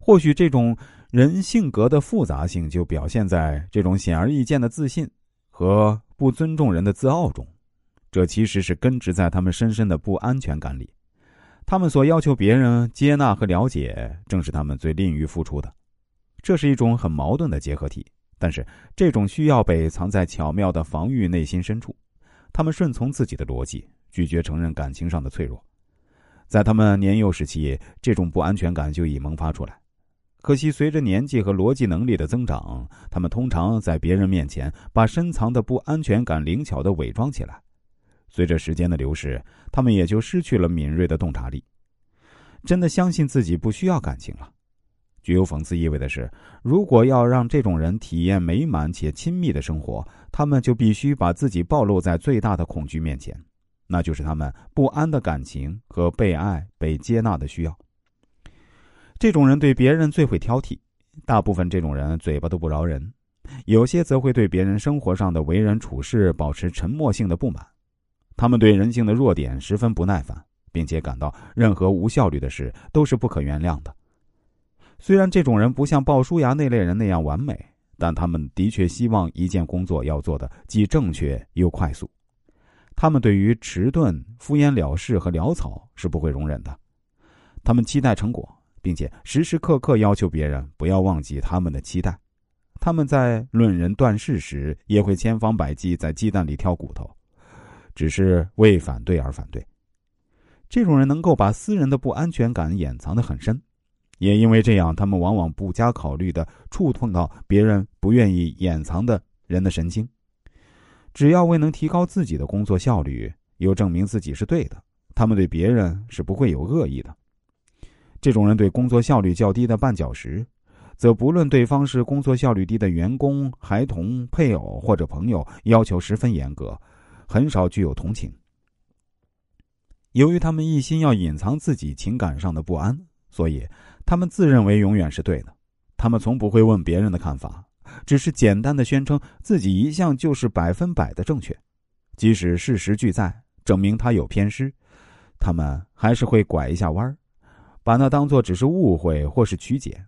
或许这种人性格的复杂性就表现在这种显而易见的自信和不尊重人的自傲中，这其实是根植在他们深深的不安全感里。他们所要求别人接纳和了解，正是他们最吝于付出的。这是一种很矛盾的结合体，但是这种需要被藏在巧妙的防御内心深处。他们顺从自己的逻辑，拒绝承认感情上的脆弱。在他们年幼时期，这种不安全感就已萌发出来。可惜，随着年纪和逻辑能力的增长，他们通常在别人面前把深藏的不安全感灵巧的伪装起来。随着时间的流逝，他们也就失去了敏锐的洞察力，真的相信自己不需要感情了。具有讽刺意味的是，如果要让这种人体验美满且亲密的生活，他们就必须把自己暴露在最大的恐惧面前，那就是他们不安的感情和被爱、被接纳的需要。这种人对别人最会挑剔，大部分这种人嘴巴都不饶人，有些则会对别人生活上的为人处事保持沉默性的不满。他们对人性的弱点十分不耐烦，并且感到任何无效率的事都是不可原谅的。虽然这种人不像鲍叔牙那类人那样完美，但他们的确希望一件工作要做的既正确又快速。他们对于迟钝、敷衍了事和潦草是不会容忍的。他们期待成果，并且时时刻刻要求别人不要忘记他们的期待。他们在论人断事时，也会千方百计在鸡蛋里挑骨头。只是为反对而反对，这种人能够把私人的不安全感掩藏的很深，也因为这样，他们往往不加考虑的触碰到别人不愿意掩藏的人的神经。只要未能提高自己的工作效率，又证明自己是对的，他们对别人是不会有恶意的。这种人对工作效率较低的绊脚石，则不论对方是工作效率低的员工、孩童、配偶或者朋友，要求十分严格。很少具有同情。由于他们一心要隐藏自己情感上的不安，所以他们自认为永远是对的。他们从不会问别人的看法，只是简单的宣称自己一向就是百分百的正确。即使事实俱在，证明他有偏失，他们还是会拐一下弯儿，把那当做只是误会或是曲解。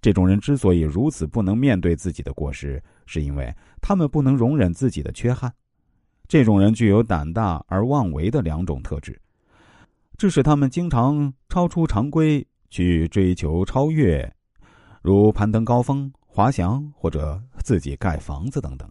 这种人之所以如此不能面对自己的过失，是因为他们不能容忍自己的缺憾。这种人具有胆大而妄为的两种特质，致使他们经常超出常规去追求超越，如攀登高峰、滑翔或者自己盖房子等等。